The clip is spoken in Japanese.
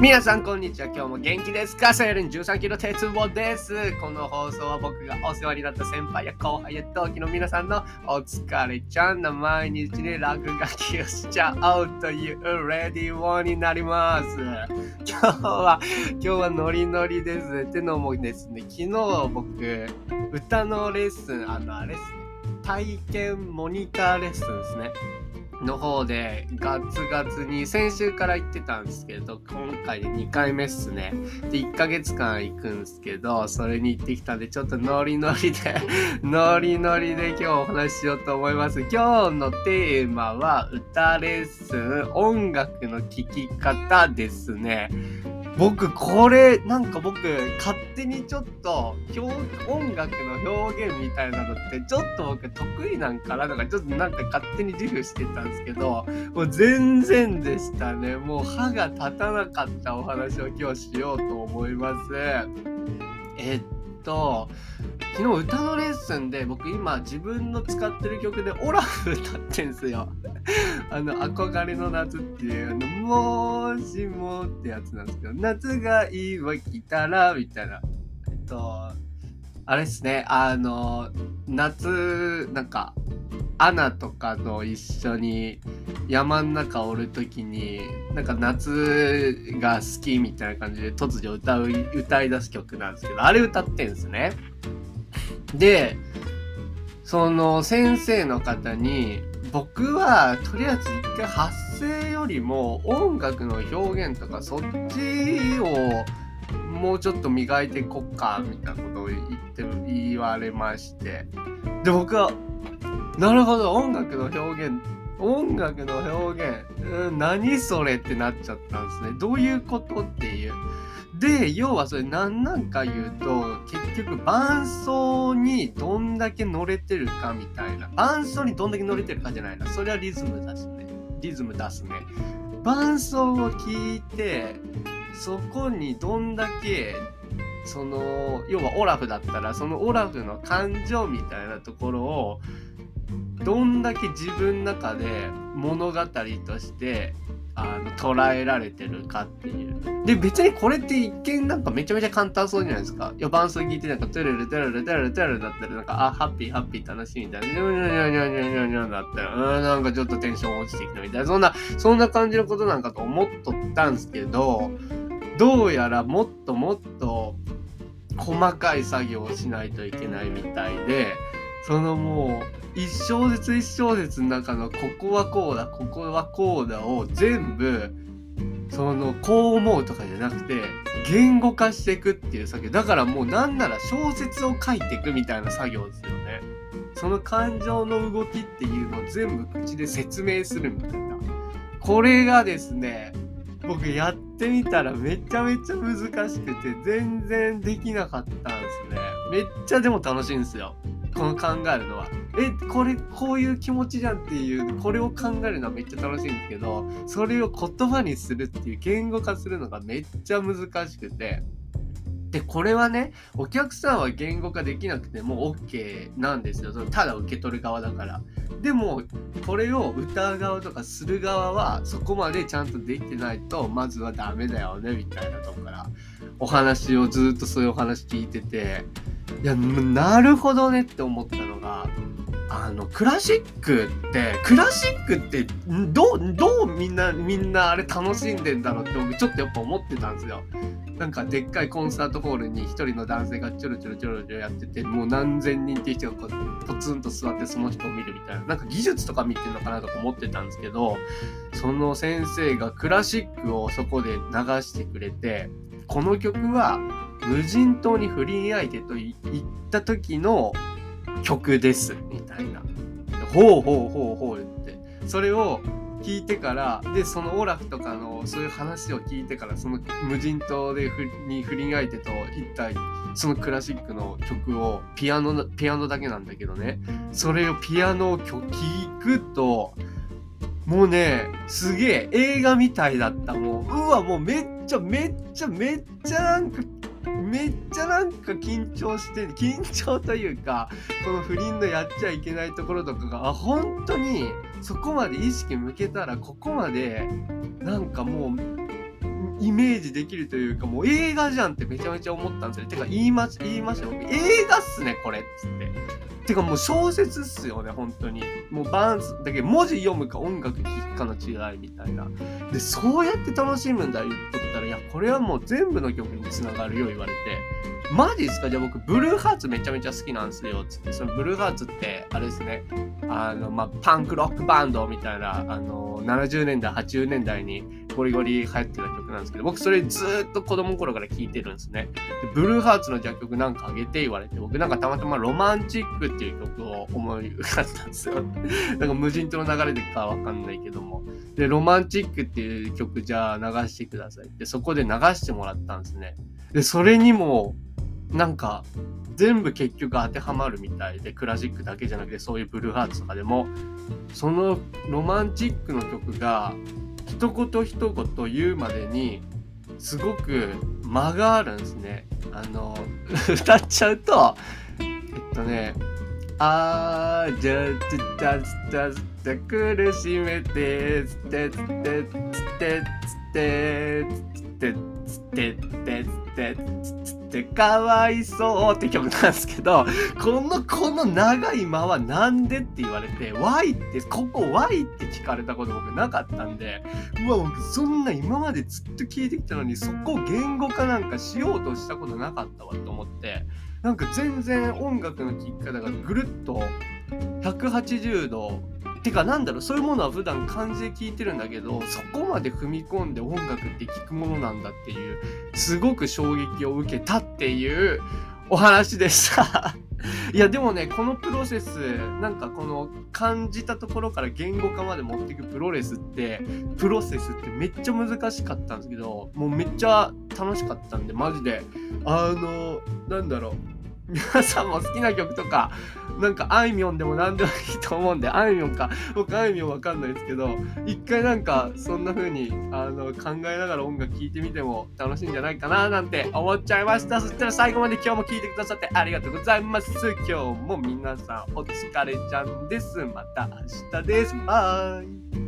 皆さんこんにちは。今日も元気ですか？サイレン13キロ鉄棒です。この放送は僕がお世話になった先輩や後輩や同期の皆さんのお疲れちゃんな毎日に落書きをしちゃおうというレディーワンになります。今日は今日はノリノリですってのもですね。昨日僕歌のレッスンあのあれですね。体験モニターレッスンですね。の方でガツガツに先週から行ってたんですけど今回で2回目っすね。で1ヶ月間行くんですけどそれに行ってきたんでちょっとノリノリで ノリノリで今日お話ししようと思います。今日のテーマは歌レッスン音楽の聴き方ですね。僕これなんか僕勝手にちょっと音楽の表現みたいなのってちょっと僕得意なんかなとかちょっとなんか勝手に自負してたんですけどもう全然でしたね。もう歯が立たなかったお話を今日しようと思いますえっと昨日歌のレッスンで僕今自分の使ってる曲でオラフ歌ってんすよ。あの、憧れの夏っていう、あの、もしもってやつなんですけど、夏がいいわ、来たら、みたいな。えっと、あれですね、あの、夏、なんか、アナとかと一緒に山ん中おるときに、なんか夏が好きみたいな感じで突如歌う、歌い出す曲なんですけど、あれ歌ってんですね。で、その先生の方に、僕はとりあえず一回発声よりも音楽の表現とかそっちをもうちょっと磨いていこっかみたいなことを言って言われまして。で僕はなるほど音楽の表現音楽の表現、うん、何それってなっちゃったんですね。どういうことっていう。で、要はそれ何なんか言うと、結局伴奏にどんだけ乗れてるかみたいな。伴奏にどんだけ乗れてるかじゃないな。それはリズム出すね。リズム出すね。伴奏を聞いて、そこにどんだけ、その、要はオラフだったら、そのオラフの感情みたいなところを、どんだけ自分の中で物語としてあの捉えられてるかっていう。で、別にこれって一見なんかめちゃめちゃ簡単そうじゃないですか。いや、伴奏聞いてなんか、トゥルルトゥルルトゥルルトゥルルだったらなんか、あ、ハッピーハッピー楽しいみたいな、ニョニョニョニョニョニョだったら、うん、なんかちょっとテンション落ちてきたみたいな、そんな、そんな感じのことなんかと思っとったんですけど、どうやらもっともっと細かい作業をしないといけないみたいで、そのもう、一小節一小節の中のここはこうだここはこうだを全部そのこう思うとかじゃなくて言語化していくっていう作業。だからもうなんなら小説を書いていくみたいな作業ですよね。その感情の動きっていうのを全部口で説明するみたいな。これがですね僕やってみたらめちゃめちゃ難しくて全然できなかったんですね。めっちゃでも楽しいんですよ。この考えるのは。え、これ、こういう気持ちじゃんっていう、これを考えるのはめっちゃ楽しいんですけど、それを言葉にするっていう言語化するのがめっちゃ難しくて、で、これはね、お客さんは言語化できなくても OK なんですよ。ただ受け取る側だから。でも、これを歌う側とかする側は、そこまでちゃんとできてないと、まずはダメだよね、みたいなとこから、お話をずっとそういうお話聞いてて、いや、なるほどねって思ったのが、あの、クラシックって、クラシックって、どう、どうみんな、みんなあれ楽しんでんだろうって僕ちょっとやっぱ思ってたんですよ。なんかでっかいコンサートホールに一人の男性がちょろちょろちょろちょろやってて、もう何千人っていう人がこうポツンと座ってその人を見るみたいな、なんか技術とか見てるのかなとか思ってたんですけど、その先生がクラシックをそこで流してくれて、この曲は無人島に不倫相手と言った時の曲ですみたいな。ほうほうほうほうって。それを聞いてから、で、そのオラフとかのそういう話を聞いてから、その無人島でに不倫相手と一体、そのクラシックの曲を、ピアノ、ピアノだけなんだけどね、それをピアノを聴くと、もうね、すげえ映画みたいだった。もう、うわ、もうめっちゃめっちゃめっちゃなんかめっちゃなんか緊張して緊張というかこの不倫のやっちゃいけないところとかがあ本当にそこまで意識向けたらここまでなんかもうイメージできるというか、もう映画じゃんってめちゃめちゃ思ったんですよ。てか言いまし、言いましたよ。映画っすね、これっつって。てかもう小説っすよね、本当に。もうバーンズ、だけ文字読むか音楽聴くかの違いみたいな。で、そうやって楽しむんだ言っとったら、いや、これはもう全部の曲につながるよ言われて、マジですか？じゃあ僕、ブルーハーツめちゃめちゃ好きなんですよ。つって、そのブルーハーツって、あれですね、あの、まあ、パンクロックバンドみたいな、あの、70年代、80年代にゴリゴリ流行ってた曲なんですけど、僕それずっと子供頃から聴いてるんですね。でブルーハーツのじゃ曲なんかあげて言われて、僕なんかたまたまロマンチックっていう曲を思い浮かんだんですよ。なんか無人島の流れでかわかんないけども。で、ロマンチックっていう曲じゃあ流してくださいって、そこで流してもらったんですね。で、それにも、なんか全部結局当てはまるみたいでクラシックだけじゃなくてそういうブルーハーツとかでもそのロマンチックの曲が一言一言言うまでにすごく間があるんですね。あの 歌っちゃうとえっとね「あーじゃつたつたつた苦しめてつてつてつてつてつてつてつてつてつてってかわいそうって曲なんですけど、この、この長い間はなんでって言われて、Y って、ここ Y って聞かれたこと僕なかったんで、うわ、僕そんな今までずっと聞いてきたのに、そこを言語化なんかしようとしたことなかったわと思って、なんか全然音楽の聴き方がぐるっと180度てかなんだろうそういうものは普段感じで聞いてるんだけどそこまで踏み込んで音楽って聞くものなんだっていうすごく衝撃を受けたっていうお話でした いやでもねこのプロセスなんかこの感じたところから言語化まで持っていくプロレスってプロセスってめっちゃ難しかったんですけどもうめっちゃ楽しかったんでマジで。あのなんだろう。皆さんも好きな曲とか、なんかあいみょんでも何でもいいと思うんで、あいみょんか、僕あいみょんわかんないですけど、一回なんかそんな風にあの考えながら音楽聴いてみても楽しいんじゃないかななんて思っちゃいました。そしたら最後まで今日も聴いてくださってありがとうございます。今日も皆さんお疲れちゃんです。また明日です。バイ。